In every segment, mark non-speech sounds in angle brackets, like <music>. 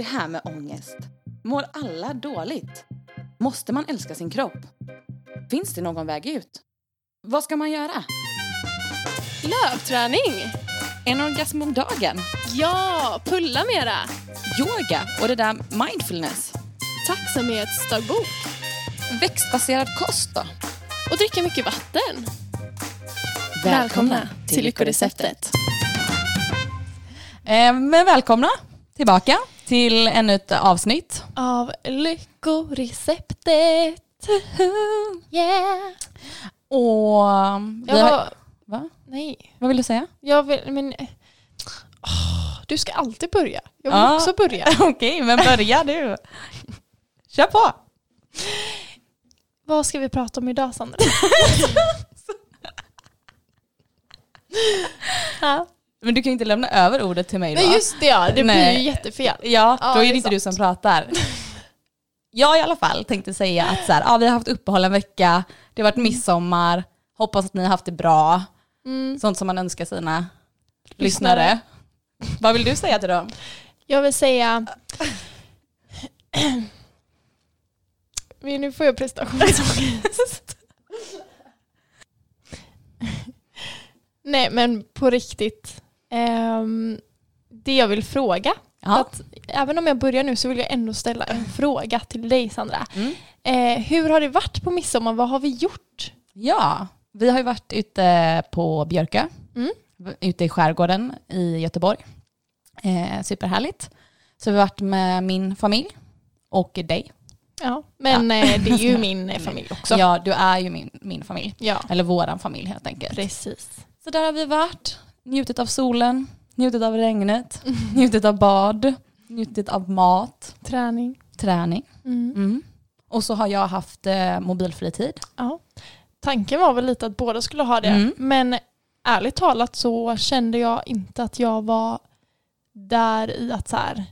Det här med ångest. Mår alla dåligt? Måste man älska sin kropp? Finns det någon väg ut? Vad ska man göra? Lövträning! En orgasm om dagen? Ja, pulla mera! Yoga och det där mindfulness? Tacksamhetsdagbok. Växtbaserad kost då? Och dricka mycket vatten. Lyckoreceptet. Eh, men välkomna tillbaka till ännu ett avsnitt. Av Lyckoreceptet. <laughs> Yeah! Och Jag har, va? Nej. Vad vill du säga? Jag vill... Men... Åh, du ska alltid börja. Jag vill Ja. också börja. <laughs> Okej, men börja du. <laughs> Kör på. Vad ska vi prata om idag, Sandra? ja. Men du kan ju inte lämna över ordet till mig då. Nej, just det. Ja. Det blir Nej. ju jättefel. Ja, Ja, då är det inte du sant. som pratar. Jag i alla fall tänkte säga att så här, ja, vi har haft uppehåll en vecka, det har varit midsommar, hoppas att ni har haft det bra, Mm. sånt som man önskar sina lyssnare. Vad vill du säga till dem? Jag vill säga... Men nu får jag prestationsångest. Nej men på riktigt. Ehm, det jag vill fråga. Ja. Att, även om jag börjar nu så vill jag ändå ställa en fråga till dig Sandra. Mm. Eh, hur har det varit på midsommar? Vad har vi gjort? ja, vi har ju varit ute på Björkö, Mm. ute i skärgården i Göteborg. Eh, superhärligt. Så vi har varit med min familj och dig. Ja, men Eh, det är ju <laughs> min familj också. Ja, du är ju min, min familj. ja Eller våran familj helt enkelt. precis. Så där har vi varit, njutit av solen, njutit av regnet, njutit av bad, njutit av mat, Träning. träning. Mm. Mm. Och så har jag haft eh, mobilfri tid. Ja. Tanken var väl lite att båda skulle ha det. Mm. Men ärligt talat så kände jag inte att jag var där i att så här.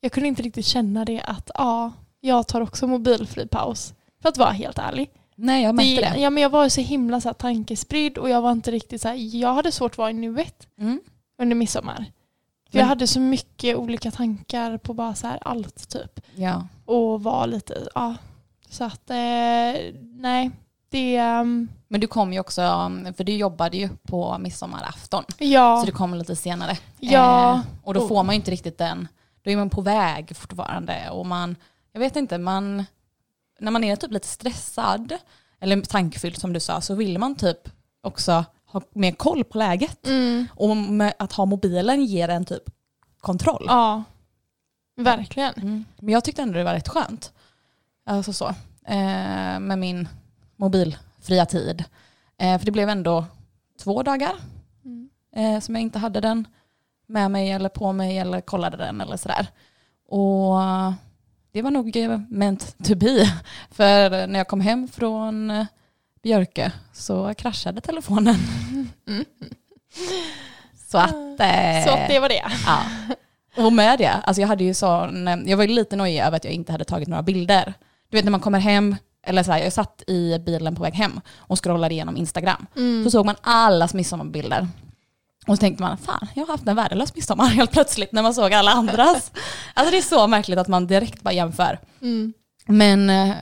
Jag kunde inte riktigt känna det att ja, jag tar också mobilfri paus. För att vara helt ärlig. Nej, jag märkte det. Ja, men jag var så himla så här, tankespridd och jag var inte riktigt så här, jag hade svårt att vara i nuet Mm. under midsommar. För jag hade så mycket olika tankar på bara så här allt typ. Ja. Och var lite, ja. Så att, eh, nej. Det, ehm, Men du kom ju också, för du jobbade ju på midsommarafton. ja. Så du kom lite senare. Ja. Eh, och då får man ju inte riktigt den, då är man på väg fortfarande. Och man, jag vet inte, man, när man är typ lite stressad, eller tankfylld som du sa, så vill man typ också ha mer koll på läget. Mm. Och att ha mobilen ger en typ kontroll. Ja, verkligen. Mm. Men jag tyckte ändå det var rätt skönt. Alltså så. Eh, med min mobilfria tid. Eh, för det blev ändå två dagar Mm. eh, som jag inte hade den med mig eller på mig eller kollade den eller sådär. Och det var nog eh, meant to be. <laughs> För när jag kom hem från eh, Björkö så kraschade telefonen. Mm. <laughs> Så att... Eh, Så att det var det. Ja. Och med det, alltså jag hade ju sån, jag var lite nojig över att jag inte hade tagit några bilder. Du vet när man kommer hem, eller så här, jag satt i bilen på väg hem och scrollade igenom Instagram. Mm. Så såg man allas midsommarbilder. Och så tänkte man, fan jag har haft en värdelös midsommar <laughs> helt plötsligt när man såg alla andras. Alltså det är så märkligt att man direkt bara jämför. Mm. Men eh,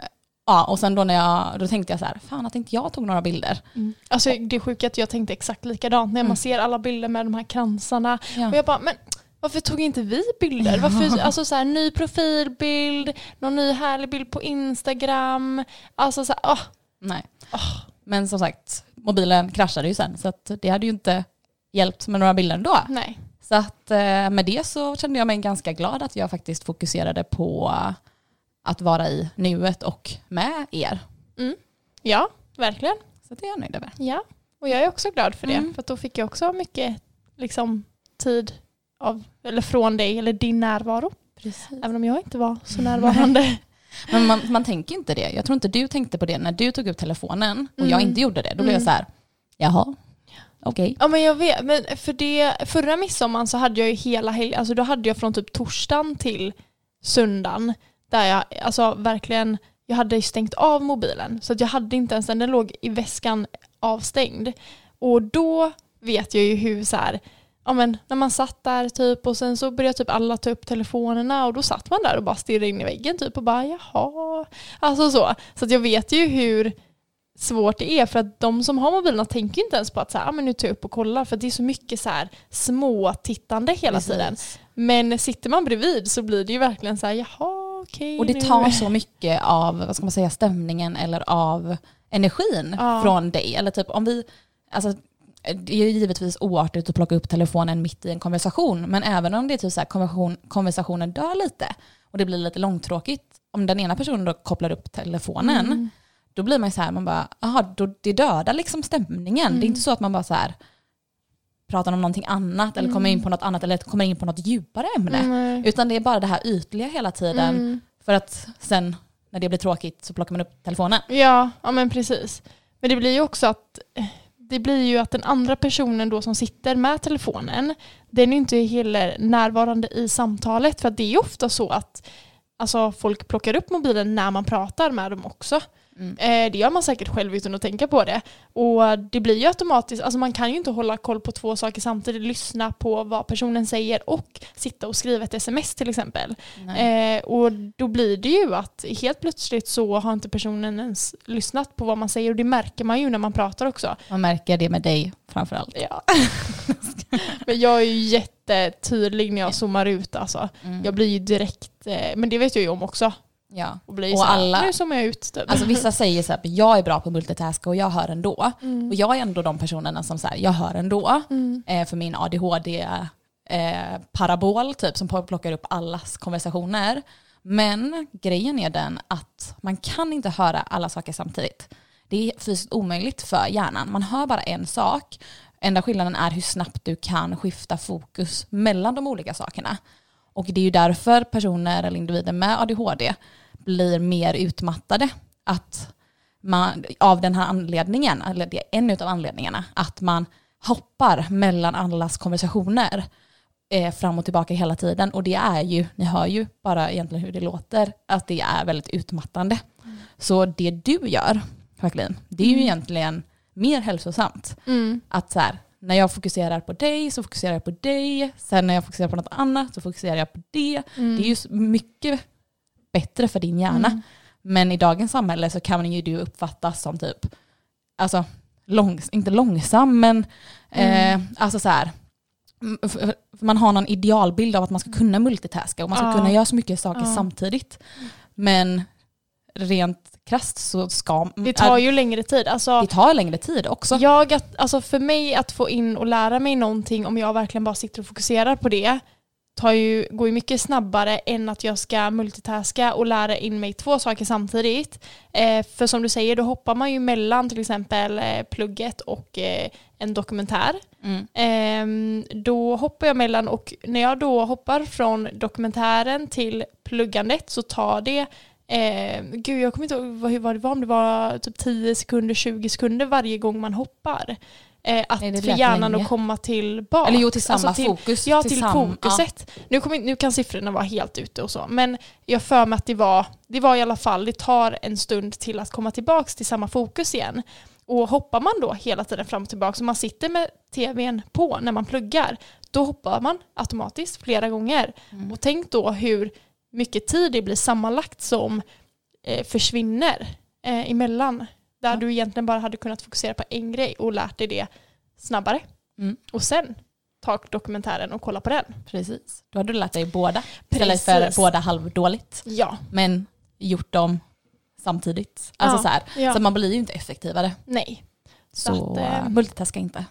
ja, och sen då när jag, då tänkte jag så här, fan att inte jag tog några bilder. Mm. Alltså det är sjukt att jag tänkte exakt likadant när Mm. man ser alla bilder med de här kransarna. Ja. Och jag bara, men varför tog inte vi bilder? Varför, alltså så här, ny profilbild, någon ny härlig bild på Instagram. Alltså så här, åh, Nej. åh. Men som sagt, mobilen kraschade ju sen så att det hade ju inte hjälpt med några bilder ändå. nej. Så att eh, med det så kände jag mig ganska glad att jag faktiskt fokuserade på att vara i nuet och med er. Ja, verkligen. Så det är jag nöjd över. Ja, och jag är också glad för det. Mm. För då fick jag också mycket liksom, tid av, eller från dig, eller din närvaro. Precis. Även om jag inte var så närvarande. <laughs> Men man, man tänker inte det. Jag tror inte du tänkte på det när du tog upp telefonen och jag Mm. inte gjorde det. Då blev jag Mm. så här, jaha, okej. Ja men jag vet, men för det, förra midsommar så hade jag ju hela helgen, alltså då hade jag från typ torsdagen till söndagen där jag alltså verkligen, jag hade ju stängt av mobilen så att jag hade inte ens den, den låg i väskan avstängd. Och då vet jag ju hur så här, ja, men, när man satt där typ och sen så började typ alla ta upp telefonerna och då satt man där och bara stirrade in i väggen typ och bara jaha. Alltså så. Så att jag vet ju hur svårt det är för att de som har mobilerna tänker inte ens på att så här, ah, men nu tar jag upp och kollar för det är så mycket så här små tittande hela Precis. tiden. Men sitter man bredvid så blir det ju verkligen så här jaha okej. Och det nu- tar så mycket av, vad ska man säga, stämningen eller av energin Ja. från dig. Eller typ om vi, alltså det är givetvis oartigt att plocka upp telefonen mitt i en konversation, men även om det är typ så här, konversation, konversationen dör lite och det blir lite långtråkigt, om den ena personen då kopplar upp telefonen, Mm. Då blir man ju så här, man bara, aha, då, det dödar liksom stämningen. Mm. Det är inte så att man bara så här pratar om någonting annat eller kommer in på något annat eller kommer in på något djupare ämne. Mm. Utan det är bara det här ytliga hela tiden. Mm. För att sen när det blir tråkigt så plockar man upp telefonen. Ja, ja men precis. Men det blir ju också att det blir ju att den andra personen då som sitter med telefonen, den är inte heller närvarande i samtalet. För det är ju ofta så att alltså, folk plockar upp mobilen när man pratar med dem också. Mm. Eh, det gör man säkert själv utan att tänka på det. Och det blir ju automatiskt, alltså man kan ju inte hålla koll på två saker samtidigt, lyssna på vad personen säger och sitta och skriva ett sms till exempel. Eh, och då blir det ju att helt plötsligt så har inte personen ens lyssnat på vad man säger och det märker man ju när man pratar också. Man märker det med dig framförallt. Ja. <laughs> men jag är ju jättetydlig när jag zoomar ut alltså. Mm. Jag blir ju direkt, eh, men det vet jag ju om också. Ja. Och, blir Och här, alla- nu zoomar jag ut typ. Alltså vissa säger så här, jag är bra på multitaska och jag hör ändå. Mm. Och jag är ändå de personerna som så här, jag hör ändå. Mm. Eh, för min ADHD eh, parabol typ som plockar upp allas konversationer. Men grejen är den att man kan inte höra alla saker samtidigt. Det är fysiskt omöjligt för hjärnan. Man hör bara en sak. Enda skillnaden är hur snabbt du kan skifta fokus mellan de olika sakerna. Och det är ju därför personer eller individer med ADHD blir mer utmattade. Att man, av den här anledningen, eller det är en av anledningarna, att man hoppar mellan allas konversationer eh, fram och tillbaka hela tiden. Och det är ju, ni hör ju bara egentligen hur det låter, att det är väldigt utmattande. Så det du gör, Jacqueline, det är ju Mm. egentligen mer hälsosamt. Mm. Att så här, när jag fokuserar på dig så fokuserar jag på dig, sen när jag fokuserar på något annat så fokuserar jag på det. Mm. Det är ju mycket bättre för din hjärna. Mm. Men i dagens samhälle så kan ju du uppfattas som typ, alltså, långs, inte långsam, men Mm. eh, alltså så här, man har någon idealbild av att man ska kunna multitaska och man ska Ja. kunna göra så mycket saker Ja. samtidigt. Men rent krasst så ska Det tar ju längre tid. Alltså, det tar längre tid också. Jag alltså för mig att få in och lära mig någonting om jag verkligen bara sitter och fokuserar på det tar ju, går ju mycket snabbare än att jag ska multitaska och lära in mig två saker samtidigt. Eh, för som du säger, då hoppar man ju mellan till exempel eh, plugget och eh, en dokumentär. Mm. Ehm, då hoppar jag mellan och när jag då hoppar från dokumentären till pluggandet så tar det Eh, gud, jag kommer inte ihåg vad, vad det var, om det var typ 10 sekunder, 20 sekunder varje gång man hoppar. Eh, att Nej, för hjärnan länge. att komma tillbaka. Eller jo, till samma Alltså till- fokus. Ja, till, sam- fokuset. Nu, kommer, nu kan siffrorna vara helt ute och så, men jag för mig att det var, det var i alla fall, det tar en stund till att komma tillbaka till samma fokus igen. Och hoppar man då hela tiden fram och tillbaka, så man sitter med tvn på när man pluggar, då hoppar man automatiskt flera gånger. Ja. Mm. Och tänk då hur mycket tid det blir sammanlagt som eh, försvinner eh, emellan. Där Ja. du egentligen bara hade kunnat fokusera på en grej och lärt dig det snabbare. Mm. Och sen ta dokumentären och kolla på den. Precis. Då hade du lärt dig båda. Istället för Precis. båda halvdåligt. Ja. Men gjort dem samtidigt. Alltså Ja. så här. ja. Så man blir ju inte effektivare. Nej. Så, Så att, eh, multitaska inte.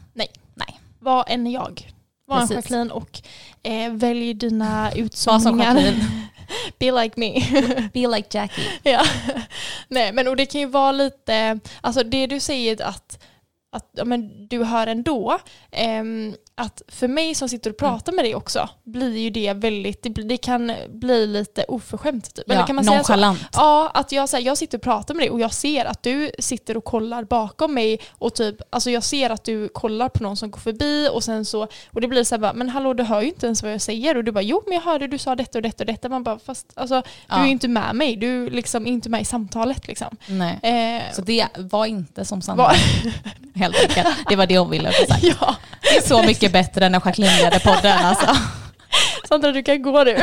Var en jag. Var en Precis. Jacqueline och eh, välj dina. Jacqueline. <laughs> <laughs> Be like me. <laughs> Be like Jackie. <laughs> ja. Nej men och det kan ju vara lite, alltså det du säger att, att ja, men du hör ändå, ehm, att för mig som sitter och pratar med dig också blir ju det väldigt, det, blir- det kan bli lite oförskämt. Typ. Eller Ja, kan man säga så? nonchalant. Ja, att jag, så här, jag sitter och pratar med dig och jag ser att du sitter och kollar bakom mig och typ, alltså jag ser att du kollar på någon som går förbi och sen så, och det blir så här bara, men hallå du hör ju inte ens vad jag säger och du bara, jo men jag hörde du sa detta och detta och detta, man bara, fast alltså Ja. du är ju inte med mig, du liksom är inte med i samtalet liksom. Nej. Eh, Så det var inte som var, helt enkelt. Det var det hon ville få sagt. <laughs> ja, så mycket bättre än när Jacqueline leder podden alltså. Sandra du kan gå nu.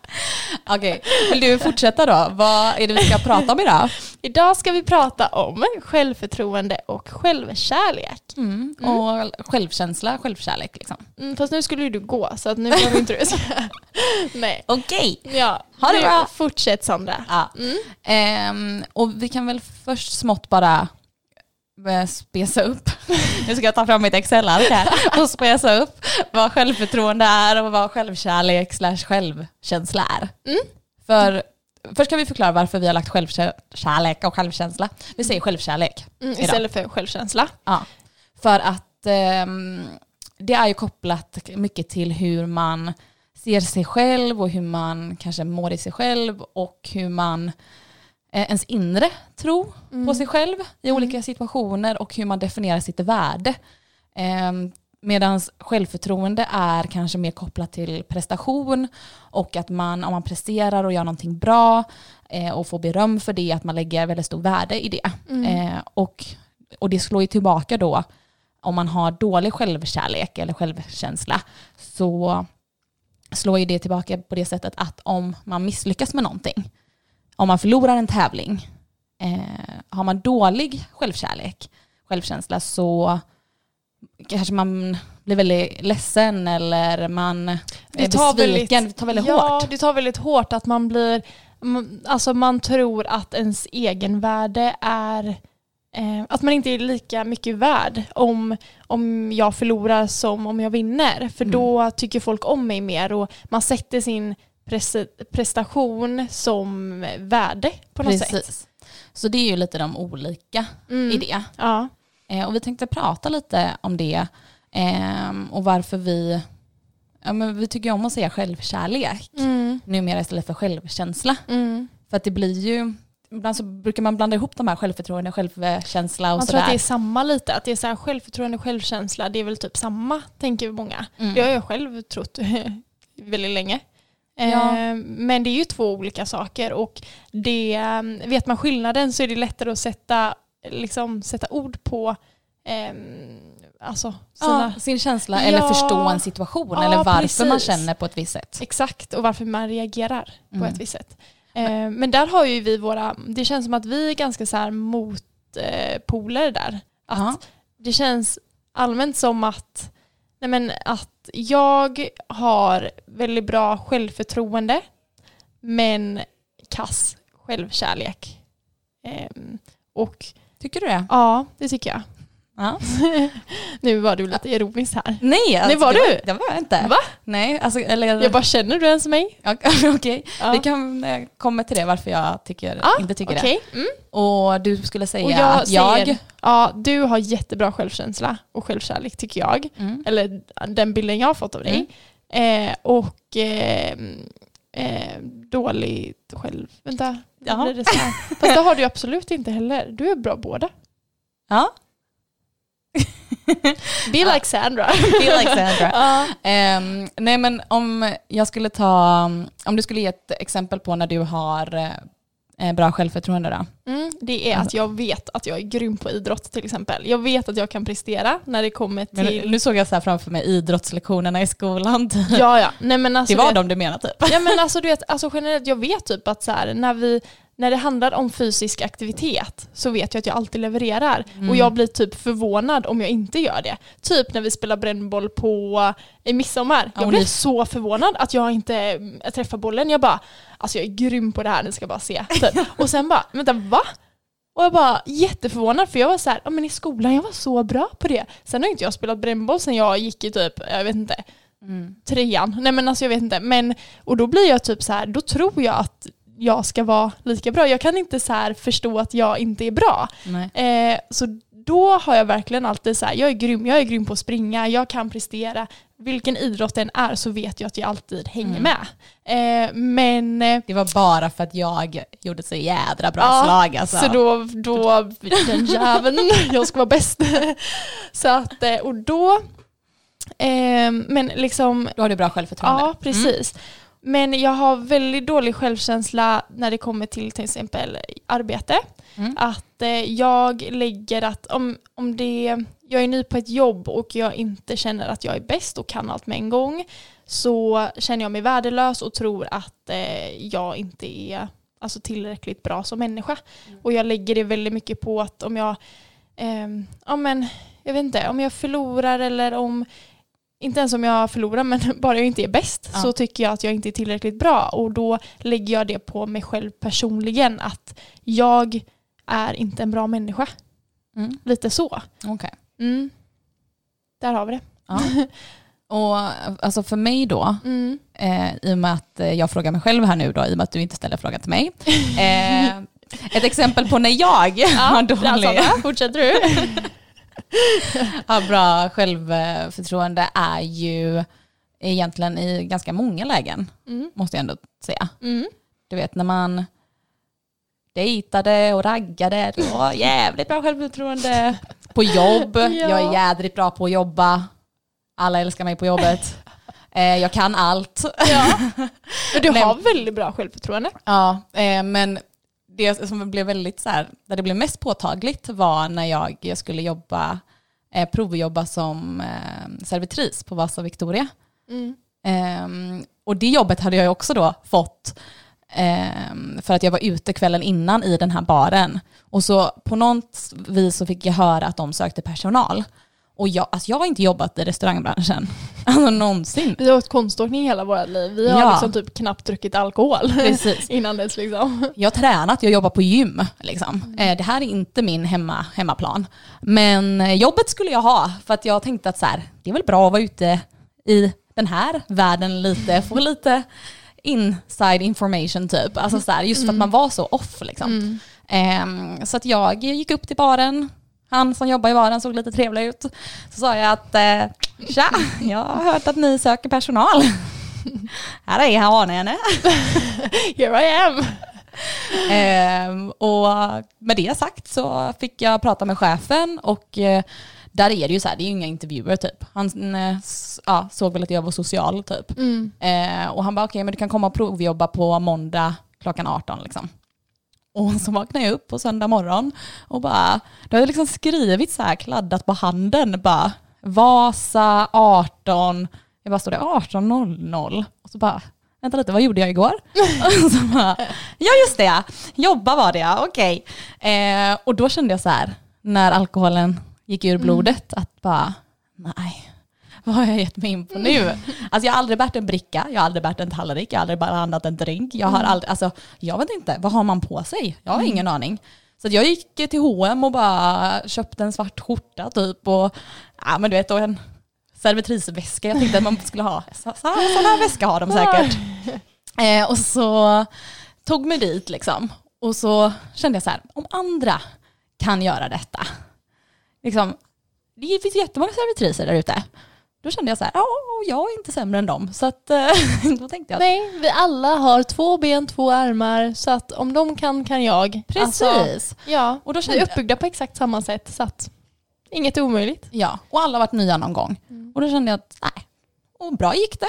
<laughs> Okej, vill du fortsätta då? Vad är det vi ska prata om idag? Idag ska vi prata om självförtroende och självkärlek. Mm. Och självkänsla, självkärlek liksom. Mm, fast nu skulle ju du gå så att nu behöver inte du <laughs> Nej. Okej. Ja, Ha det bra. Fortsätt Sandra. Ja. Mm. Ehm, och vi kan väl först smått bara eh, spesa upp. Nu ska jag ta fram mitt Excel-ark här och spesa upp vad självförtroende är och vad självkärlek slash självkänsla är. Mm. För först kan vi förklara varför vi har lagt självkärlek och självkänsla. Vi säger självkärlek. Mm, istället för självkänsla. Ja. För att ehm, det är ju kopplat mycket till hur man ser sig själv och hur man kanske mår i sig själv och hur man eh, ens inre tro på sig själv i olika situationer och hur man definierar sitt värde. Eh, Medan självförtroende är kanske mer kopplat till prestation och att man, om man presterar och gör någonting bra eh, och får beröm för det, att man lägger väldigt stor värde i det. Eh, och, och det slår ju tillbaka då, om man har dålig självkärlek eller självkänsla, så slår ju det tillbaka på det sättet att om man misslyckas med någonting, om man förlorar en tävling, eh, har man dålig självkärlek, självkänsla så kanske man blir väldigt ledsen eller man är besviken. det tar väldigt ja, hårt. det tar väldigt hårt att man blir, alltså man tror att ens egenvärde är eh, att man inte är lika mycket värd om, om jag förlorar som om jag vinner. För Mm. då tycker folk om mig mer och man sätter sin prestation som värde på något sätt. Precis. Så det är ju lite de olika Mm. i det. Ja. Eh, och vi tänkte prata lite om det ehm, och varför vi, ja, men vi tycker om att säga självkärlek Mm. numera istället för självkänsla. Mm. För att det blir ju, ibland så brukar man blanda ihop de här självförtroende, självkänsla och Man tror att det är sådär. samma lite, att det är så här självförtroende och självkänsla, det är väl typ samma, tänker många. Mm. Det har jag själv trott <laughs> väldigt länge. Ja. Eh, Men det är ju två olika saker och det, eh, vet man skillnaden så är det lättare att sätta, liksom, sätta ord på eh, alltså, sina, Ja, sin känsla Ja. eller förstå en situation eller varför man precis. känner på ett visst sätt. Exakt, och varför man reagerar på Mm. ett visst sätt. Eh, men där har ju vi våra, det känns som att vi är ganska så här motpoler där. Att det känns allmänt som att, nej men att jag har väldigt bra självförtroende men kass självkärlek. Ehm, och Tycker du det? ja, det tycker jag. Ja. <laughs> Nu var du lite ironisk här. Nej, alltså, Nej, var det du? Det var jag inte. Va? Nej, alltså, eller... Jag bara, känner du ens mig? <laughs> Okej, Ja. vi kan komma till det varför jag tycker, Ja, inte tycker det. Okej. Mm. Och du skulle säga Och jag att jag... säger, ja, du har jättebra självkänsla och självkärlek tycker jag. Mm. Eller den bilden jag har fått av dig. Eh, och eh, eh, dålig själv... Vänta, Ja. blir det så här? Fast det har du absolut inte heller. Du är bra båda. Ja, <laughs> <laughs> Be like Sandra. be like Sandra. Ehm, nej men om jag skulle ta, om du skulle ge ett exempel på när du har eh, bra självförtroende då? mm, det är att jag vet att jag är grym på idrott till exempel. Jag vet att jag kan prestera när det kommer Men till... nu, nu såg jag så framför mig idrottslektionerna i skolan. Ja, ja. Nej, men alltså, Det var vet- de du menar typ? Ja men alltså du vet, alltså generellt, jag vet typ att så här, när, vi, när det handlar om fysisk aktivitet så vet jag att jag alltid levererar. Mm. Och jag blir typ förvånad om jag inte gör det. Typ när vi spelar brännboll på i midsommar. Ja, Jag och blev så förvånad att jag inte mm, träffar bollen. Jag bara, alltså jag är grym på det här, ni ska bara se. Typ. <laughs> Och sen bara, vänta va? Och jag bara jätteförvånad för jag var så här, ja men i skolan jag var så bra på det. Sen har inte jag spelat brännboll sen jag gick i typ, jag vet inte, Mm. trean. Nej men alltså jag vet inte. Men, och då blir jag typ så här, då tror jag att jag ska vara lika bra. Jag kan inte så här förstå att jag inte är bra. Eh, så då har jag verkligen alltid så här, jag är grym, jag är grym på att springa, jag kan prestera. Vilken idrott den är så vet jag att jag alltid hänger Mm. med. Eh, men eh, Det var bara för att jag gjorde så jädra bra Ja, slag alltså. Så då, då den jäveln, <laughs> jag ska vara bäst. Så att, eh, och då, eh, men liksom, Då har du bra självförtroende. ja precis. Men jag har väldigt dålig självkänsla när det kommer till till exempel arbete. Mm. Att eh, jag lägger att om, om det, jag är ny på ett jobb och jag inte känner att jag är bäst och kan allt med en gång så känner jag mig värdelös och tror att eh, jag inte är alltså, tillräckligt bra som människa. Mm. Och jag lägger det väldigt mycket på att om jag, eh, ja men, jag vet inte, om jag förlorar eller om, inte ens om jag förlorar men <laughs> bara jag inte är bäst Ja. så tycker jag att jag inte är tillräckligt bra och då lägger jag det på mig själv personligen att jag är inte en bra människa. Mm. Lite så. Okej. Mm. Där har vi det. Ja. Och alltså för mig då, <laughs> Mm. eh, i och med att eh, jag frågar mig själv här nu då, i och med att du inte ställer frågan till mig. Eh, <laughs> ett exempel på när jag har dålig, fortsätter du? <laughs> har bra självförtroende är ju egentligen i ganska många lägen, Mm. måste jag ändå säga. Mm. Du vet när man dejtade och raggade, var jävligt bra självförtroende. På jobb, <laughs> Ja. jag är jädrigt bra på att jobba. Alla älskar mig på jobbet. Eh, jag kan allt. Ja. <laughs> Du har väldigt bra självförtroende. Ja, eh, men det som blev väldigt så här, där det blev mest påtagligt var när jag skulle jobba, eh, provjobba som eh, servitris på Vasa Victoria. Mm. Ehm, och det jobbet hade jag också då fått ehm, för att jag var ute kvällen innan i den här baren. Och så på något vis så fick jag höra att de sökte personal. Och jag, alltså jag har inte jobbat i restaurangbranschen, <laughs> alltså någonsin. Vi har åkt konståkning hela våra liv. Vi har Ja. liksom typ knappt druckit alkohol <laughs> Precis. innan dess. Liksom. Jag har tränat, jag jobbar på gym. Liksom. Eh, det här är inte min hemma, hemmaplan. Men eh, jobbet skulle jag ha, för att jag tänkte att så här, det är väl bra att vara ute i den här världen lite, få <laughs> lite inside information typ. Alltså så här, just för att man var så off. Liksom. Mm. Ehm, så att jag gick upp till baren, han som jobbar i baren såg lite trevlig ut. Så sa jag att eh, tja, jag har hört att ni söker personal. här är ni henne. Here I am. Ehm, och med det sagt så fick jag prata med chefen och eh, där är det ju så här, det är ju inga intervjuer typ. Han eh, ja, såg väl att jag var social typ. Mm. Eh, och han bara okej men du kan komma och provjobba på måndag klockan 18 liksom. Och så vaknade jag upp på söndag morgon och bara, det har liksom skrivit så här kladdat på handen bara Vasa 18, jag bara stod det 18.00 och så bara vänta lite vad gjorde jag igår? <laughs> och så bara, ja just det, jobba var det ja, okej. Eh, och då kände jag så här, när alkoholen gick ur blodet, att bara nej, vad har jag gett mig in på nu? <laughs> Alltså jag har aldrig bärt en bricka, jag har aldrig bärt en tallrik, jag har aldrig blandat en drink. Jag har aldrig, alltså jag vet inte, vad har man på sig? Jag har ingen aning. Så jag gick till H&M och bara köpte en svart skjorta typ och ja men du vet och en servitrisväska. Jag tänkte att man skulle ha, så, så, sån här <laughs> väska har de säkert. Eh, och så tog mig dit liksom. Och så kände jag så här, om andra kan göra detta. Liksom, det finns jättemånga servitriser där ute. Då kände jag så här, ja, jag är inte sämre än dem. Så att, eh, <laughs> då tänkte jag, Nej, vi alla har två ben, två armar så att om de kan kan jag. precis. Alltså, ja, och då vi kände är jag, uppbyggda på exakt samma sätt så att inget är omöjligt. ja, och alla har varit nya någon gång. Och då kände jag att, nej, och bra gick det.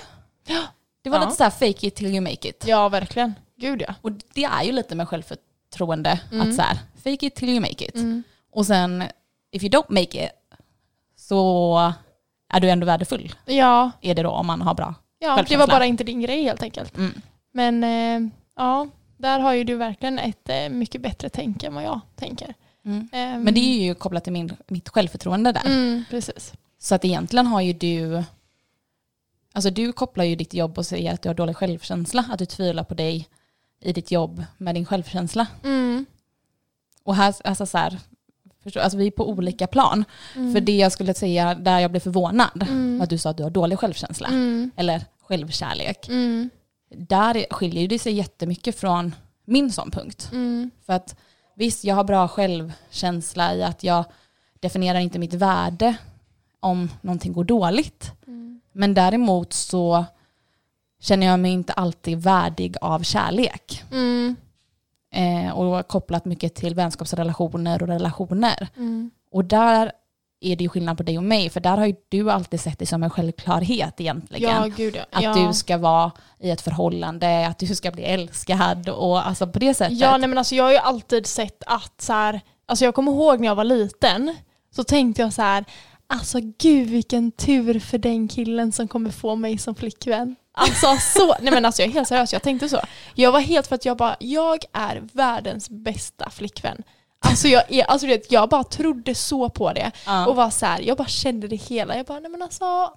Det var Ja. lite så här fake it till you make it. Ja, verkligen. Gud ja. Och det är ju lite med självförtroende, Mm. att så här, fake it till you make it. Mm. Och sen, if you don't make it, så är du ändå värdefull, Ja, är det då om man har bra. ja det var bara inte din grej helt enkelt. Mm. Men eh, ja, där har ju du verkligen ett eh, mycket bättre tänk än vad jag tänker. Mm. Ehm, Men det är ju kopplat till min, mitt självförtroende där. Mm, precis. Så att egentligen har ju du, alltså du kopplar ju ditt jobb och säger att du har dålig självkänsla, att du tvivlar på dig i ditt jobb med din självkänsla. Mm. Och här, alltså så här, förstår, alltså vi är på olika plan. Mm. För det jag skulle säga, där jag blev förvånad, Mm. att du sa att du har dålig självkänsla. Mm. Eller självkärlek. Mm. Där skiljer det sig jättemycket från min ståndpunkt. Mm. För att visst, jag har bra självkänsla i att jag definierar inte mitt värde om någonting går dåligt. Mm. Men däremot så känner jag mig inte alltid värdig av kärlek. Eh, och kopplat mycket till vänskapsrelationer och relationer. Mm. Och där är det ju skillnad på dig och mig, för där har ju du alltid sett det som en självklarhet egentligen. Ja, gud ja. Att ja. du ska vara i ett förhållande, att du ska bli älskad och alltså på det sättet. Ja, nej, men alltså, jag har ju alltid sett att så här, alltså jag kommer ihåg när jag var liten så tänkte jag så här, Alltså gud vilken tur för den killen som kommer få mig som flickvän. Alltså så, nej men alltså jag är helt seriös, jag tänkte så. Jag var helt för att jag bara, jag är världens bästa flickvän. Alltså jag, är, alltså vet, jag bara trodde så på det Ja. och var så här, jag bara kände det hela. Jag bara, nej men alltså, åh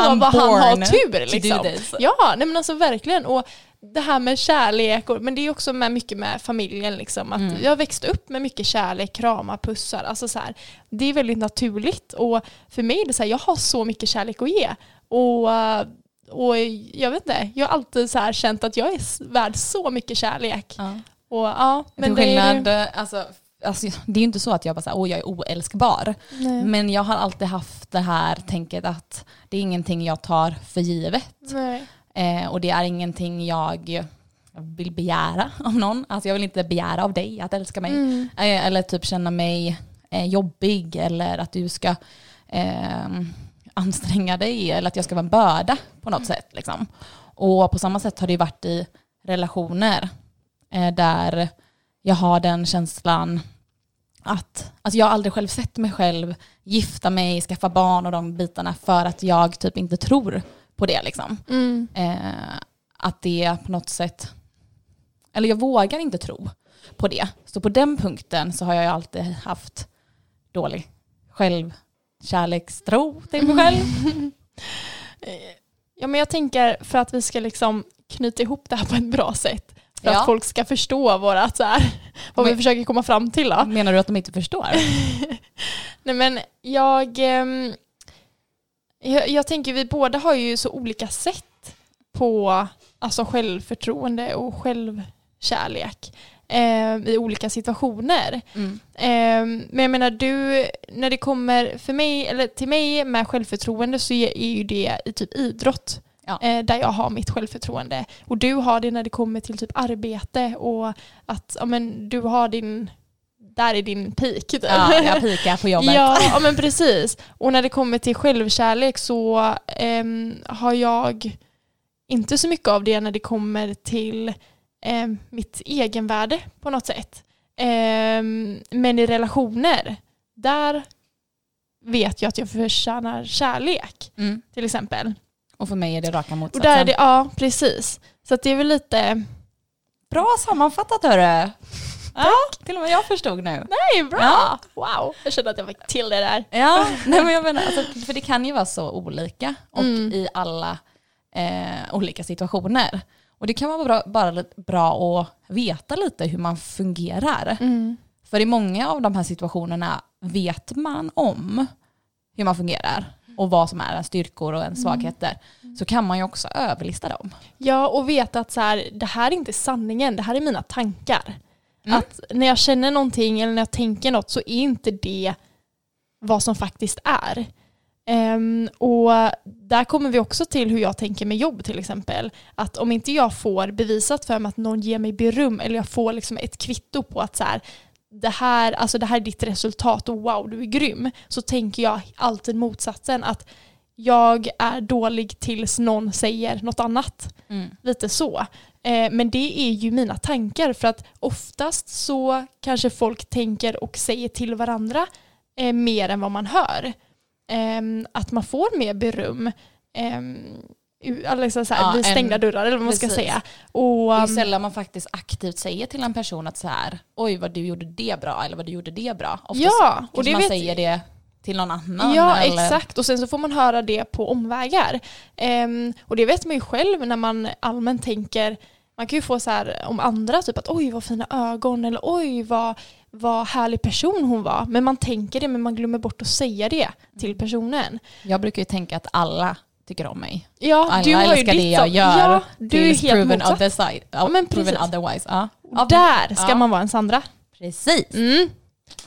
I'm vad han har tur liksom. Ja, nej men alltså verkligen. Och det här med kärlek, och, men det är också med mycket med familjen. Liksom, att Mm. Jag växte upp med mycket kärlek, kramar, pussar. Alltså så här, det är väldigt naturligt. Och för mig är det så här, jag har så mycket kärlek att ge. Och, och jag vet inte, jag har alltid så här känt att jag är värd så mycket kärlek. Ja. Och, ja, men Till det är skillnad, alltså, alltså, det är ju inte så att jag bara säger åh jag är oälskbar. Nej. Men jag har alltid haft det här tänket att det är ingenting jag tar för givet. Eh, och det är ingenting jag vill begära av någon. Alltså jag vill inte begära av dig att älska mig. Mm. Eh, eller typ känna mig eh, jobbig eller att du ska eh, anstränga dig eller att jag ska vara en börda på något sätt. Liksom. Och på samma sätt har det varit i relationer eh, där jag har den känslan att, alltså jag har aldrig själv sett mig själv gifta mig, skaffa barn och de bitarna för att jag typ inte tror på det. Liksom. Mm. Eh, att det på något sätt, eller jag vågar inte tro på det. Så på den punkten så har jag alltid haft dålig självkärlekstro till mig själv. <laughs> Eh, Ja, men jag tänker för att vi ska liksom knyta ihop det här på ett bra sätt. För Ja. att folk ska förstå vårat, så här, vad vi Men- försöker komma fram till. Då. Menar du att de inte förstår? <laughs> Nej, men jag, ehm, jag, jag tänker vi båda har ju så olika sätt på alltså självförtroende och självkärlek eh, i olika situationer. Mm. Eh, men jag menar du, när det kommer för mig, eller till mig med självförtroende så är ju det i typ idrott. Ja. Eh, där jag har mitt självförtroende. Och du har det när det kommer till typ arbete och att ja, men, du har din, där är din peak. Typ. Ja, jag <laughs> pikar på jobbet. Ja, ja men precis. Och när det kommer till självkärlek så ehm, har jag inte så mycket av det när det kommer till ehm, mitt egenvärde på något sätt. Ehm, men i relationer, där vet jag att jag förtjänar kärlek Mm. till exempel. Och för mig är det raka Och motsatsen. där är det, ja precis. Så det är väl lite, Bra sammanfattat hörru. <laughs> Ja, till och med jag förstod nu. nej bra! Ja. Wow, jag kände att jag fick till det där. Ja, nej, men jag menar, alltså, för det kan ju vara så olika och Mm. i alla eh, olika situationer. Och det kan vara bra, bara bra att veta lite hur man fungerar. Mm. För i många av de här situationerna vet man om hur man fungerar och vad som är ens styrkor och ens svagheter. Så kan man ju också överlista dem. Ja, och veta att så här, det här är inte sanningen, det här är mina tankar. Mm. Att när jag känner någonting eller när jag tänker något så är inte det vad som faktiskt är. Ehm, och där kommer vi också till hur jag tänker med jobb till exempel. Att om inte jag får bevisat för mig att någon ger mig beröm eller jag får liksom ett kvitto på att så här, det, här, alltså det här är ditt resultat och wow du är grym. Så tänker jag alltid motsatsen att jag är dålig tills någon säger något annat. Lite så. Eh, men det är ju mina tankar för att oftast så kanske folk tänker och säger till varandra eh, mer än vad man hör. Ehm, att man får mer beröm. Um, alltså så här, Ja, vid stängda en- dörrar eller vad man ska säga. Och, Det är um, sällan man faktiskt aktivt säger till en person att så här, oj vad du gjorde det bra eller vad du gjorde det bra. Oftast ja, och det man vet säger det till någon annan. Ja, eller, exakt. Och sen så får man höra det på omvägar. Ehm, och det vet man ju själv när man allmänt tänker, man kan ju få så här om andra, typ att oj vad fina ögon eller oj vad, vad härlig person hon var. Men man tänker det men man glömmer bort att säga det till personen. Jag brukar ju tänka att alla tycker om mig. Ja, Alla du har ju ditt det jag som- gör. Ja, du är helt proven, other side, ja, men proven otherwise. Ja. Där ska Ja. man vara en Sandra. Precis. Mm.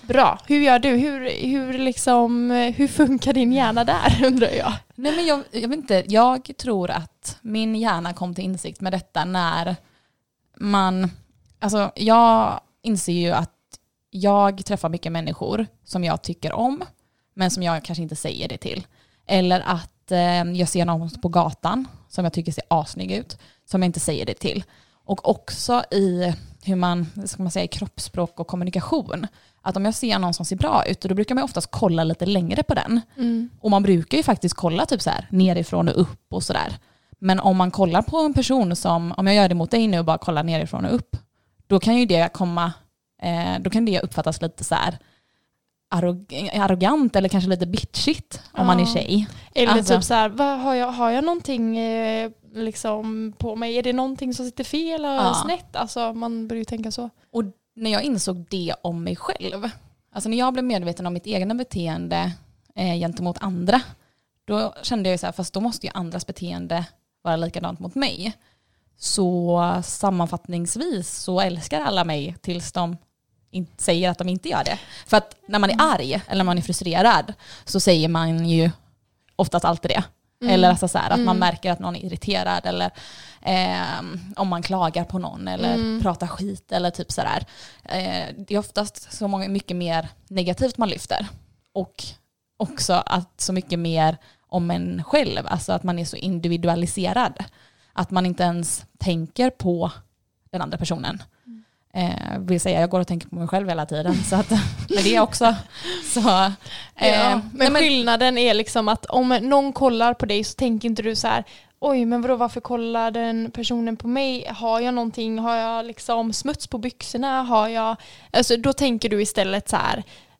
Bra. Hur gör du? Hur, hur, liksom, hur funkar din hjärna där <laughs> undrar jag? Nej, men jag, jag, vet inte, jag tror att min hjärna kom till insikt med detta när man, alltså jag inser ju att jag träffar mycket människor som jag tycker om, men som jag kanske inte säger det till. Eller att eh, jag ser någon på gatan som jag tycker ser asnygg ut, som jag inte säger det till. Och också i hur man, ska man säga, kroppsspråk och kommunikation. Att om jag ser någon som ser bra ut, då brukar man oftast kolla lite längre på den. Mm. Och man brukar ju faktiskt kolla typ så här nerifrån och upp och sådär. Men om man kollar på en person som, om jag gör det mot dig nu och bara kollar nerifrån och upp, då kan ju det komma, eh, då kan det uppfattas lite så här arrog arrogant eller kanske lite bitchigt om man är Ja. tjej. Eller Alltså- typ så här, vad, har, jag, har jag någonting eh, liksom på mig? Är det någonting som sitter fel eller Ja. snett? Alltså man börjar ju tänka så. Och när jag insåg det om mig själv, alltså när jag blev medveten om mitt egna beteende eh, gentemot andra, då kände jag ju så här, fast då måste ju andras beteende vara likadant mot mig. Så sammanfattningsvis så älskar alla mig tills de säger att de inte gör det. För att när man är arg eller när man är frustrerad så säger man ju oftast alltid det. Mm. Eller alltså så här, att man Mm. märker att någon är irriterad eller eh, om man klagar på någon eller Mm. pratar skit eller typ sådär. Eh, det är oftast så många, mycket mer negativt man lyfter. Och också att så mycket mer om en själv, alltså att man är så individualiserad. Att man inte ens tänker på den andra personen. Eh, vill säga, jag går och tänker på mig själv hela tiden. Så att <laughs> med det också så... eh, ja, nej, men skillnaden är liksom att om någon kollar på dig så tänker inte du så här Oj, men vadå, varför kollar den personen på mig? Har jag någonting? Har jag liksom smuts på byxorna? Har jag... Alltså, då tänker du istället så här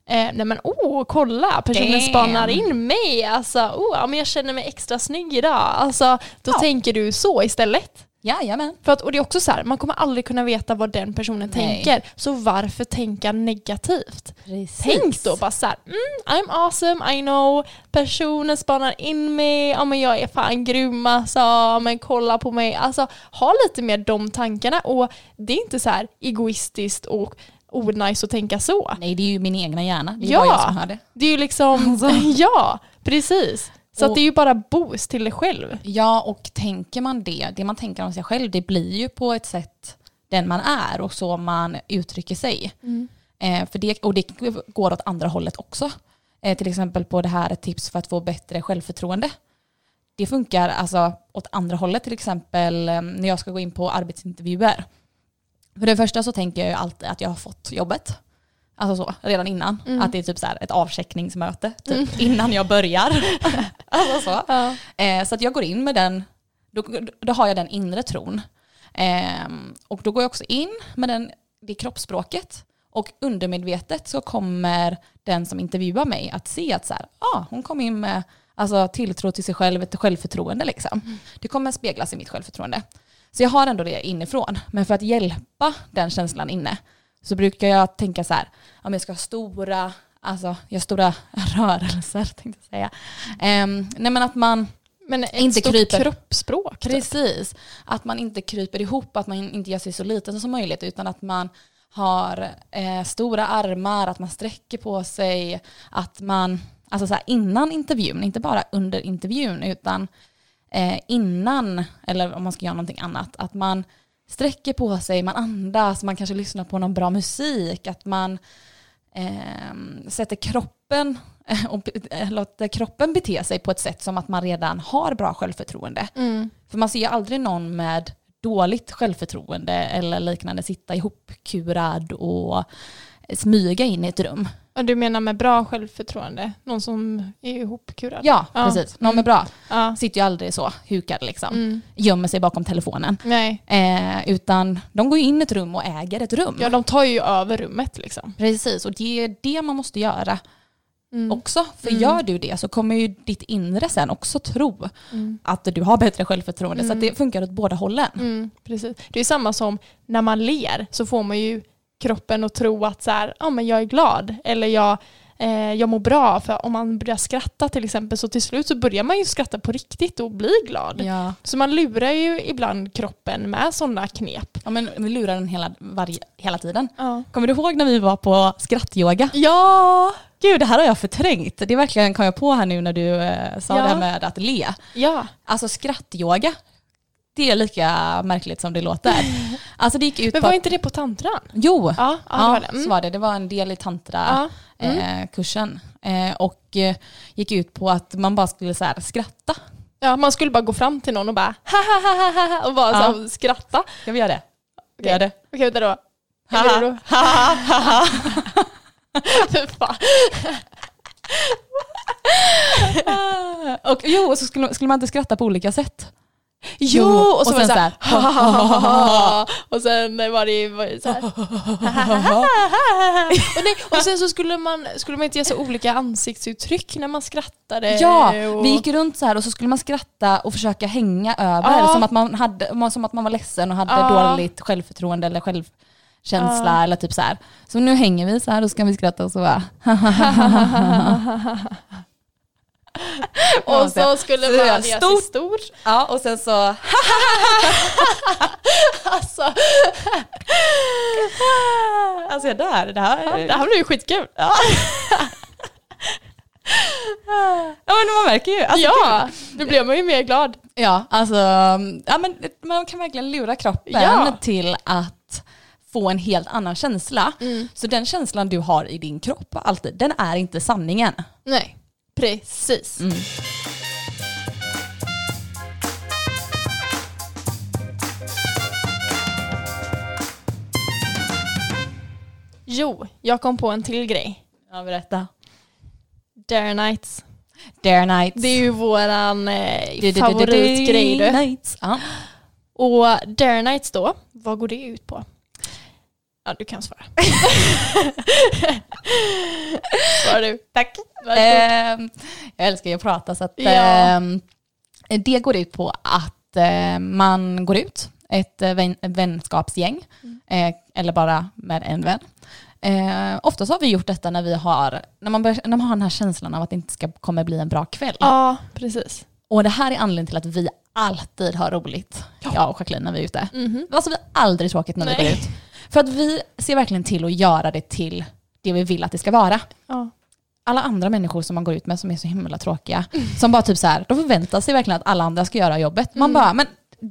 eh, nej men oh, kolla, personen Damn. spanar in mig. Alltså, oh, ja, men jag känner mig extra snygg idag. Alltså, då Ja. tänker du så istället. Jajamän. För att, och det är också så här, man kommer aldrig kunna veta vad den personen Nej. tänker. Så varför tänka negativt? Precis. Tänk då bara såhär, mm, I'm awesome, I know, personen spanar in mig, ja men jag är fan grym alltså, ja, men kolla på mig. Alltså ha lite mer de tankarna och det är inte så här egoistiskt och onajs att tänka så. Nej, det är ju min egna hjärna. Det är Ja. bara jag som hör det. Det är ju liksom, <laughs> Alltså. <laughs> ja precis. Så Och- att det är ju bara boost till dig själv. Ja, och tänker man det, det man tänker om sig själv, det blir ju på ett sätt den man är och så man uttrycker sig. Eh, för det, och det går åt andra hållet också. Eh, till exempel på det här ett tips för att få bättre självförtroende. Det funkar alltså åt andra hållet, till exempel eh, när jag ska gå in på arbetsintervjuer. För det första så tänker jag ju alltid att jag har fått jobbet. Alltså så, redan innan. Mm. Att det är typ så ett avcheckningsmöte, typ, <laughs> innan jag börjar. <laughs> alltså så. Ja. Eh, så att jag går in med den, då, då har jag den inre tron. Ehm, och då går jag också in med den, det kroppsspråket. Och undermedvetet så kommer den som intervjuar mig att se att så här, ah, hon kom in med alltså, tilltro till sig själv, ett självförtroende. Liksom. Det kommer speglas i mitt självförtroende. Så jag har ändå det inifrån. Men för att hjälpa den känslan inne så brukar jag tänka så här, om jag ska ha stora, alltså jag har stora <laughs> rörelser tänkte jag säga. Ehm, nej men att man, Men ett Inte stort kryper. kroppsspråk. Precis. Att man inte kryper ihop, att man inte gör sig så liten som möjligt utan att man har eh, stora armar, att man sträcker på sig, att man, alltså så här, innan intervjun, inte bara under intervjun utan eh, innan, eller om man ska göra någonting annat, att man sträcker på sig, man andas, man kanske lyssnar på någon bra musik, att man eh, sätter kroppen och eh, låter kroppen bete sig på ett sätt som att man redan har bra självförtroende. Mm. För man ser ju aldrig någon med dåligt självförtroende eller liknande sitta ihopkurad och smyga in i ett rum. Ja, Du menar med bra självförtroende? Någon som är ihopkurad? Ja, Ja. precis. Någon Mm. med bra Ja. sitter ju aldrig så hukad liksom. Mm. Gömmer sig bakom telefonen. Nej. Eh, utan de går in i ett rum och äger ett rum. Ja, de tar ju över rummet liksom. Precis, och det är det man måste göra Mm. också. För Mm. gör du det så kommer ju ditt inre sen också tro Mm. att du har bättre självförtroende. Så Mm. det funkar åt båda hållen. Mm, precis. Det är samma som när man ler så får man ju kroppen att tro att så här, ja, men jag är glad eller jag, eh, jag mår bra. För om man börjar skratta till exempel så till slut så börjar man ju skratta på riktigt och bli glad. Ja. Så man lurar ju ibland kroppen med sådana knep. ja, men vi lurar den hela, varje, hela tiden. Ja. Kommer du ihåg när vi var på skrattyoga? Ja, Gud, det här har jag förträngt. Det är verkligen kom jag på här nu när du eh, sa Ja. det här med att le. ja. Alltså skrattyoga, det är lika märkligt som det låter. <laughs> Alltså det gick ut Men på... var inte det på tantran? Jo, Ja, ja, det var det. Mm. så var det. Det var en del i tantra. Ja. Mm. eh. Eh, och eh, gick ut på att man bara skulle så här, skratta. ja, man skulle bara gå fram till någon och bara ha ha ha ha ha och bara Ja. så skratta. Ska vi göra det? Okej. Det. Okej, vänta då. Du redo? <laughs> Fy fan. <laughs> och jo, så skulle, skulle man inte skratta på olika sätt. Jo, och så och sen så här, så här, <laughs> och sen var det var det så här. <laughs> och, nej, och sen så skulle man, skulle man inte göra så olika ansiktsuttryck när man skrattade. Ja, och, vi gick runt så här och så skulle man skratta och försöka hänga över som, att man hade, som att man var ledsen och hade dåligt självförtroende eller självkänsla Ja. eller typ så här. Så nu hänger vi så här och så kan vi skratta och så bara <laughs> och så skulle Så man jag göra sig stor. Ja och sen så <laughs> Alltså, Alltså där, det här, det här blev ju skitkul. Ja. ja men man märker ju. Alltså, ja, nu blev man ju mer glad. Ja, alltså ja, men man kan verkligen lura kroppen Ja. till att få en helt annan känsla. Så den känslan du har i din kropp alltid, den är inte sanningen. Nej, precis. Mm. Jo, jag kom på en till grej. Ja, berätta. Dare Nights. Dare nights. Det är ju våran eh, favoritgrej du. Nights. Ja. Och Dare Nights då, vad går det ut på? Ja, du kan svara. <laughs> Svara du. Tack. Ehm, jag älskar ju att prata så att Ja. ehm, det går ut på att eh, man går ut, ett eh, vän, vänskapsgäng, eh, eller bara med en vän. Eh, ofta så har vi gjort detta när vi har, när man, börjar, när man har den här känslan av att det inte ska, kommer bli en bra kväll. Ja, precis. Och det här är anledningen till att vi alltid har roligt, jag och Jacqueline när vi är ute. Mhm. Alltså vi har aldrig tråkigt när vi Nej. går ut. För att vi ser verkligen till att göra det till det vi vill att det ska vara Ja. alla andra människor som man går ut med som är så himla tråkiga, som bara typ så här, de förväntar sig verkligen att alla andra ska göra jobbet. Man bara, men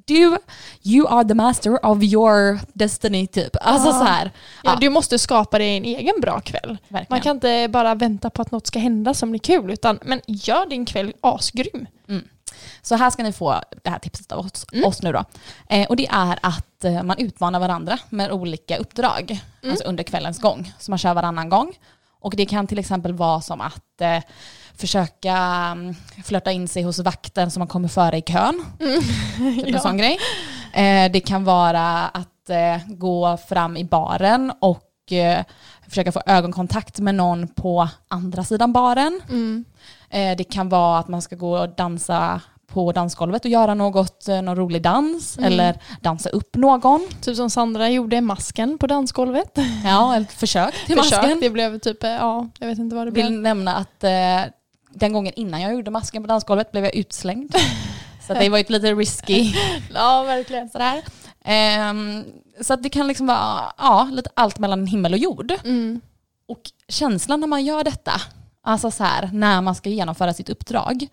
du, you are the master of your destiny typ. Alltså Ja. så här. Ja, Ja, du måste skapa dig en egen bra kväll. verkligen. Man kan inte bara vänta på att något ska hända som blir kul, utan men gör din kväll asgrym. Så här ska ni få det här tipset av oss, Mm. oss nu då. Eh, och det är att eh, man utmanar varandra med olika uppdrag, Mm. alltså under kvällens gång. Så man kör varannan gång. Och det kan till exempel vara som att eh, försöka mm, flörta in sig hos vakten som man kommer före i kön. <laughs> Typ en <laughs> Ja. sån grej. Eh, det kan vara att eh, gå fram i baren och försöka få ögonkontakt med någon på andra sidan baren. Mm. Eh, det kan vara att man ska gå och dansa på dansgolvet och göra något, eh, någon rolig dans Mm. eller dansa upp någon. Typ som Sandra gjorde masken på dansgolvet. Ja, ett försök till Försök, masken. det blev typ, eh, ja, jag vet inte vad det Vill blev. nämna att eh, den gången innan jag gjorde masken på dansgolvet blev jag utslängd. <laughs> Så det var ju ett lite risky <laughs> Ja, verkligen. sådär. Ehm, så att det kan liksom vara ja, lite allt mellan himmel och jord. Mm. Och känslan när man gör detta, alltså så här, när man ska genomföra sitt uppdrag,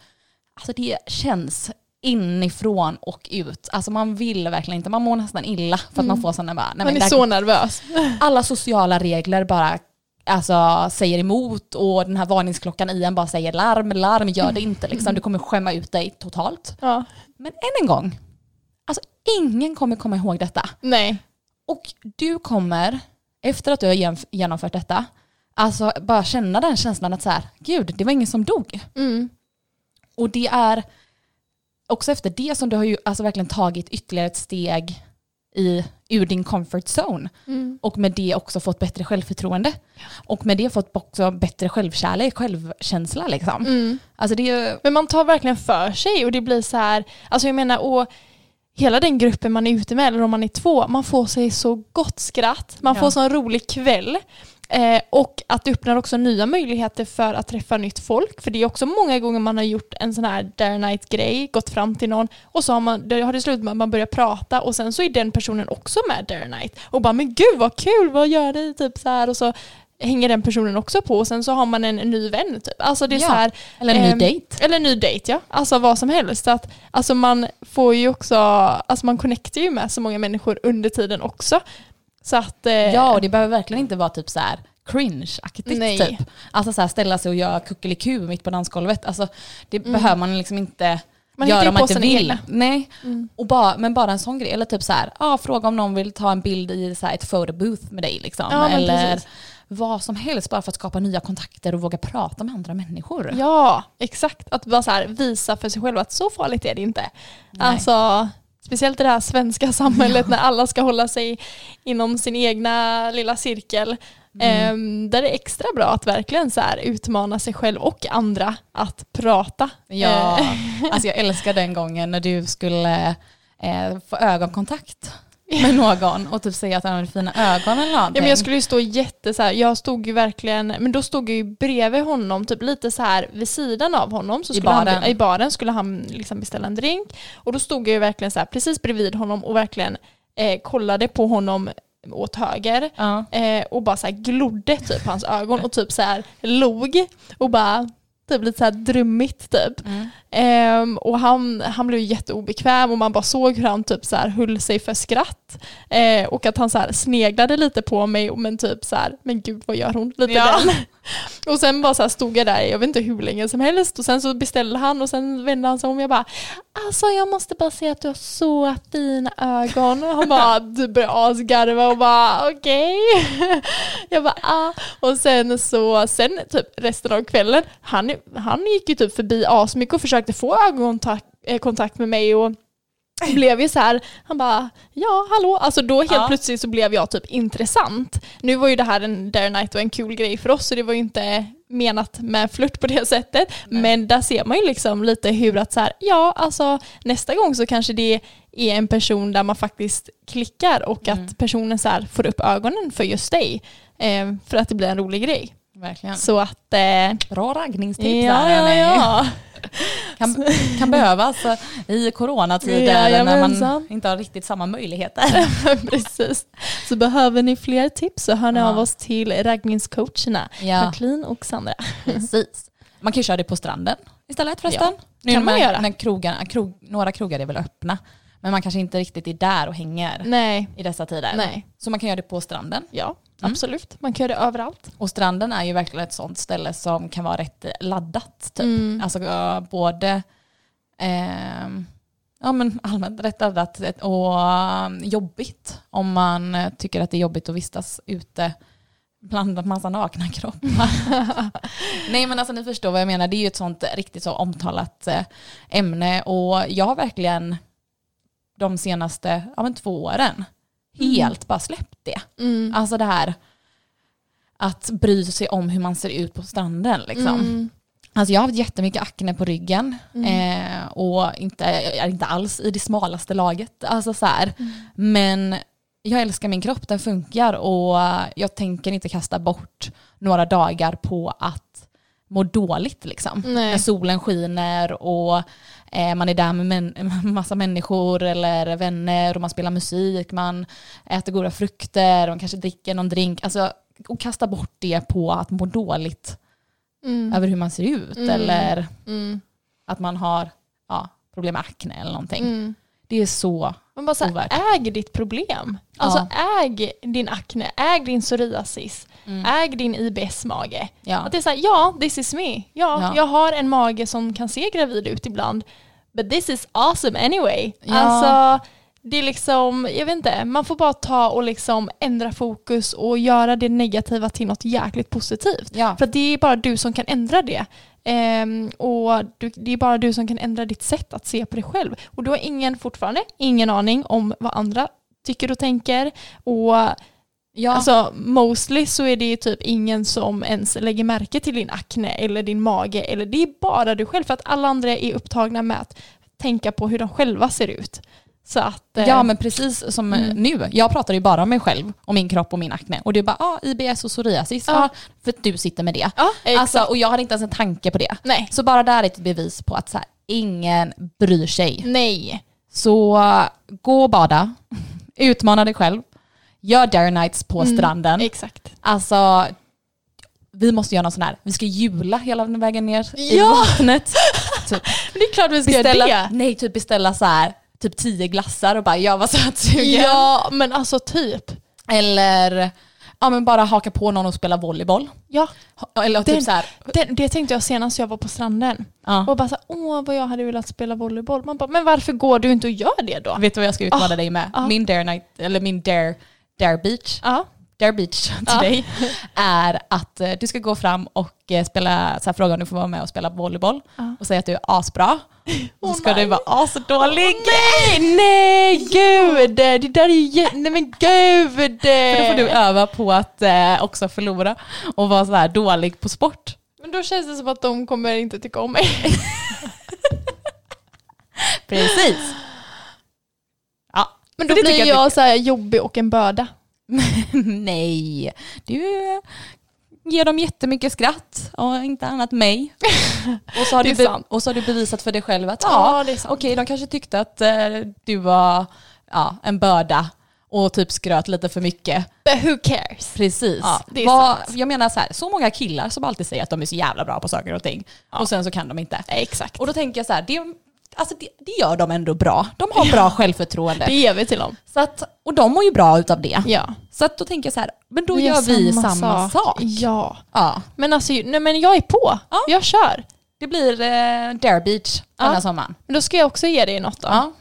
alltså det känns inifrån och ut. Alltså man vill verkligen inte, man mår nästan illa för att man får sådana bara, nej Man är det här- så nervös. alla sociala regler bara alltså, säger emot och den här varningsklockan i en bara säger larm, larm, gör det inte liksom, du kommer skämma ut dig totalt. Ja. Men än en gång, alltså ingen kommer komma ihåg detta. Nej. Och du kommer, efter att du har genom- genomfört detta, alltså bara känna den känslan att så här, gud, det var ingen som dog. Mm. Och det är också efter det som du har ju alltså verkligen tagit ytterligare ett steg i, ur din comfort zone. Mm. Och med det också fått bättre självförtroende. Och med det fått också bättre självkärlek, självkänsla liksom. Mm. Alltså det är ju, Men man tar verkligen för sig och det blir så här, alltså jag menar, och hela den gruppen man är ute med, eller om man är två, man får sig så gott skratt, man Ja. får så en rolig kväll. Eh, och att det öppnar också nya möjligheter för att träffa nytt folk. För det är också många gånger man har gjort en sån här dare night-grej, gått fram till någon och så har, man, det har det slutat med att man börjar prata och sen så är den personen också med dare night. Och bara men gud vad kul, vad gör ni? Typ så här och så hänger den personen också på och sen så har man en, en ny vän. Typ. Alltså det är Ja. så här, eller en ny Ehm, dejt. eller en ny dejt ja, alltså vad som helst. Att, alltså man får ju också, alltså man connectar ju med så många människor under tiden också. Så att, eh, Ja, och det behöver verkligen inte vara typ så här cringe-aktigt Nej. typ. Alltså så här ställa sig och göra kuckeliku mitt på dansgolvet. Alltså det Mm. behöver man liksom inte Man göra om man inte vill. egna. Nej, Mm. och bara, men bara en sån grej. Eller typ så här, ah, fråga om någon vill ta en bild i så här, ett photobooth med dig. Liksom. Ja, eller precis. vad som helst bara för att skapa nya kontakter och våga prata med andra människor. Ja, exakt. Att bara så här visa för sig själv att så farligt är det inte. Nej. Alltså, speciellt i det här svenska samhället när alla ska hålla sig inom sin egna lilla cirkel. Mm. Ehm, där det är extra bra att verkligen så här utmana sig själv och andra att prata. Ja, Eh, alltså jag älskar den gången när du skulle eh, få ögonkontakt med någon och typ säga att han hade fina ögon eller någonting. Ja, men jag skulle ju stå jätte så här, jag stod ju verkligen, men då stod jag ju bredvid honom, typ lite så här vid sidan av honom. Så I skulle baren. Han, I baren skulle han liksom beställa en drink. Och då stod jag ju verkligen så här precis bredvid honom och verkligen eh, kollade på honom åt höger. ja. Eh, och bara så här glodde typ hans ögon och typ så här log och bara typ lite så här drummigt typ. Mm. Ehm, och han, han blev jätteobekväm och man bara såg hur han typ så här höll sig för skratt. Eh, och att han så här sneglade lite på mig och men typ så här, men gud vad gör hon? Lite Ja. den. <laughs> Och sen bara så här stod jag där, jag vet inte hur länge som helst och sen så beställde han och sen vände han sig om och jag bara Alltså jag måste bara säga att du har så fina ögon. Och han bara du började asgarva och bara okej. <laughs> Jag bara ah. Och sen så, sen typ resten av kvällen, han, han gick ju typ förbi asmycket och försökte få ögonkontakt eh, med mig och <laughs> blev ju så här, han bara ja hallå, alltså då helt Ja. plötsligt så blev jag typ intressant. Nu var ju det här en dare night och en kul grej för oss så det var ju inte menat med flört på det <laughs> sättet. Nej. Men där ser man ju liksom lite hur att så här, ja alltså nästa gång så kanske det är en person där man faktiskt klickar och Mm. att personen så här får upp ögonen för just dig. Eh, för att det blir en rolig grej. Verkligen. Så att eh, Bra raggningstips ja, där, ja, ja. <laughs> Kan, kan behövas eh, i coronatider när man Jajamensan. inte har riktigt samma möjligheter. <laughs> Precis. Så behöver ni fler tips så hör ni Ja. av oss till raggningscoacherna Ja, Jacqueline och Sandra. precis. Man kan ju köra det på stranden istället förresten. nu kan när man göra. När krogarna, krog, några krogar är väl öppna, men man kanske inte riktigt är där och hänger Nej, i dessa tider. nej. Så man kan göra det på stranden. Ja, Mm. absolut. Man kan göra det överallt. Och stranden är ju verkligen ett sånt ställe som kan vara rätt laddat. Typ. Mm. Alltså både ehm, ja, men allmänt rätt laddat och äh, jobbigt om man tycker att det är jobbigt att vistas ute bland en massa nakna kroppar. <laughs> Nej men alltså ni förstår vad jag menar, det är ju ett sånt riktigt så omtalat eh, ämne och jag har verkligen de senaste ja, men två åren helt bara släppt det. Mm. Alltså det här att bry sig om hur man ser ut på stranden. Liksom. Mm. Alltså jag har haft jättemycket akne på ryggen Mm. eh, och inte, är inte alls i det smalaste laget. Alltså så. Mm. Men jag älskar min kropp, den funkar och jag tänker inte kasta bort några dagar på att må dåligt. Liksom. Nej. När solen skiner och eh, man är där med män, <laughs> massa människor eller vänner och man spelar musik, man äter goda frukter och man kanske dricker någon drink. Alltså, och kasta bort det på att må dåligt Mm. över hur man ser ut Mm. eller Mm. att man har ja, problem med akne eller någonting. Mm. Det är så, Men bara så här, äg ditt problem. Alltså äg din akne, äg din psoriasis, äg din IBS-mage. ja. Att det är så här, ja, this is me. Ja, Ja. jag har en mage som kan se gravid ut ibland. But this is awesome anyway. Ja. Alltså, det är liksom, jag vet inte, man får bara ta och liksom ändra fokus och göra det negativa till något jäkligt positivt. Ja. För att det är bara du som kan ändra det. Ehm, och du, det är bara du som kan ändra ditt sätt att se på dig själv. Och du har ingen, fortfarande ingen aning om vad andra tycker och tänker. Och ja. Alltså mostly så är det typ ingen som ens lägger märke till din akne eller din mage. Eller det är bara du själv för att alla andra är upptagna med att tänka på hur de själva ser ut. Så att... eh, Ja men precis som eh, Mm. nu. Jag pratar ju bara om mig själv och min kropp och min akne. Och du bara, ah, IBS och psoriasis. Ja. Ja. för att du sitter med det. exakt. Alltså, och jag hade inte ens en tanke på det. Nej. Så bara där är ett bevis på att så här, ingen bryr sig. Nej. Så gå och bada, <laughs> utmana dig själv, gör dare nights på Mm, stranden. Exakt. Alltså, vi måste göra någon sån här, vi ska jula hela vägen ner i Ja! vattnet. <laughs> Typ Det är klart vi ska beställa, göra det. nej, typ beställa så här, typ tio glassar och bara jag var sötsugen. Ja men alltså typ. Eller ja, men bara haka på någon och spela volleyboll. Ja, Eller Den- typ så här, det, det tänkte jag senast jag var på stranden. ja. Och bara så här, åh vad jag hade velat spela volleyboll. Man bara, men varför går du inte och gör det då? Vet du vad jag ska utmana Ah, dig med? ah. Min dare night, eller min dare, dare beach, Ja, dare beach <laughs> till dig är att eh, du ska gå fram och eh, spela, så här, fråga om du får vara med och spela volleyboll och säga att du är asbra. Och <laughs> så ska du nej. vara asdålig. Nej, nej gud! Det där är ju Nej men gud! För då får du öva på att eh, också förlora och vara så här dålig på sport. Men då känns det som att de kommer inte tycka om mig. <laughs> Precis. Ja, Men då tycker blir jag jag så här jobbig och en börda. <laughs> nej. Du ger dem jättemycket skratt och inte annat mig. <laughs> Och så har, du, sant. och så har du bevisat för dig själv att ja, är sant. okej, de kanske tyckte att eh, du var ja, en börda och typ skröt lite för mycket. But who cares? Precis. Ja, det är Vad- jag menar så här, så många killar som alltid säger att de är så jävla bra på saker och ting och sen så kan de inte. Nej, exakt. Och då tänker jag så här, det, alltså det, det gör de ändå bra. De har bra självförtroende. <laughs> Det ger vi till dem. Så att, och de mår ju bra utav det. Ja. Så att då tänker jag så här, men då Vi gör vi samma, sak. Ja. Ja. Men alltså, nej men jag är på. Ja. Jag kör. Det blir eh, Dare Beach den här Ja. sommaren. Men då ska jag också ge dig något då. Ja.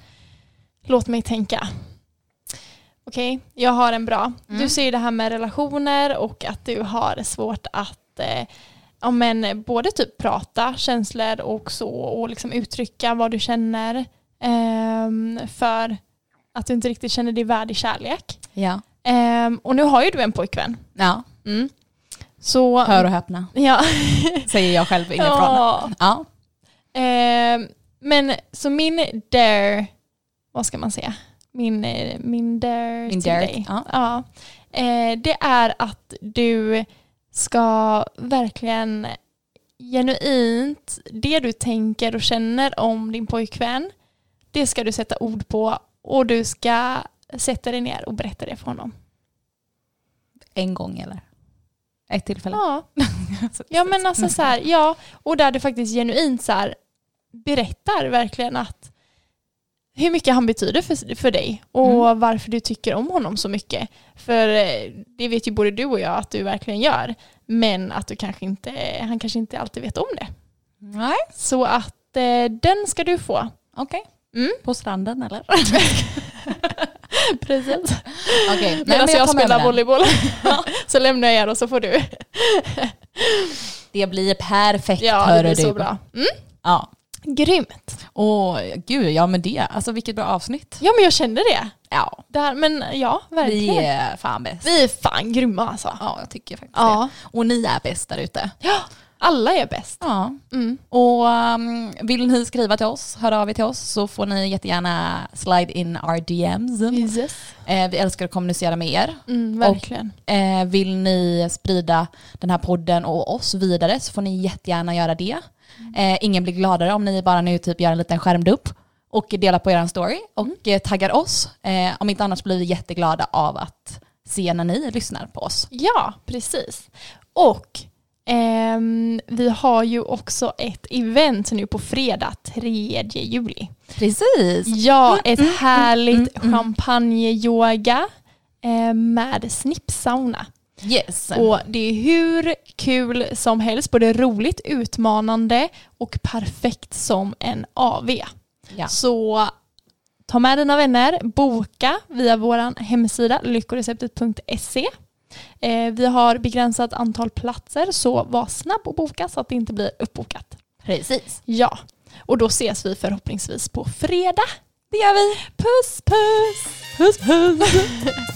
Låt mig tänka. Okej, jag har en bra. Mm. Du säger det här med relationer och att du har svårt att eh, ja, men både typ prata känslor och så och liksom uttrycka vad du känner ehm, för att du inte riktigt känner dig värdig kärlek. Ja. Ehm, och nu har ju du en pojkvän. ja. Mm. Så, Hör och häpna, ja. <laughs> säger jag själv inifrån. ja. Ja. Ehm, men så min dare, vad ska man säga? Min, eh, min dare Min till dare, dig. ja. Eh, det är att du ska verkligen genuint, det du tänker och känner om din pojkvän, det ska du sätta ord på och du ska sätta dig ner och berätta det för honom. En gång eller? Ett tillfälle? Ja, ja men alltså så här, ja, och där du faktiskt genuint så här berättar verkligen att hur mycket han betyder för, för dig och varför du tycker om honom så mycket. För eh, det vet ju både du och jag att du verkligen gör. Men att du kanske inte, han kanske inte alltid vet om det. Nej. Så att eh, den ska du få. Okej. Mm. På stranden eller? <laughs> <laughs> Precis. Nej, Medan men jag, tar med spelar volleyboll <laughs> så lämnar jag er och så får du. Det blir perfekt Ja, det hör blir du. så bra. Mm. Ja. Grymt. Och gud, ja men det, alltså vilket bra avsnitt. Ja men jag kände det. Ja. Där, men ja, verkligen. Vi är fan bäst. Vi är fan grymma alltså. Ja, jag tycker faktiskt Ja. det. Och ni är bäst där ute. ja, alla är bäst. Ja. Mm. Och um, vill ni skriva till oss, höra av er till oss så får ni jättegärna slide in our DMs. Jesus. Eh, vi älskar att kommunicera med er. Mm, verkligen. Eh, vill ni sprida den här podden och oss vidare så får ni jättegärna göra det. Eh, ingen blir gladare om ni bara nu typ gör en liten skärmdupp och delar på er story och eh, taggar oss. Eh, om inte annars blir vi jätteglada av att se när ni lyssnar på oss. Ja, precis. Och ehm, vi har ju också ett event nu på fredag 3 juli. Precis. Ja, ett härligt mm, mm. champagneyoga eh, med snippsauna. Yes. Och det är hur kul som helst, både roligt, utmanande och perfekt som en AV. Ja. Så ta med dina vänner, boka via vår hemsida lyckoreceptet.se. Eh, vi har begränsat antal platser så var snabb och boka så att det inte blir uppbokat. Precis. Ja, och då ses vi förhoppningsvis på fredag. Det gör vi. Puss puss! Puss puss! <laughs>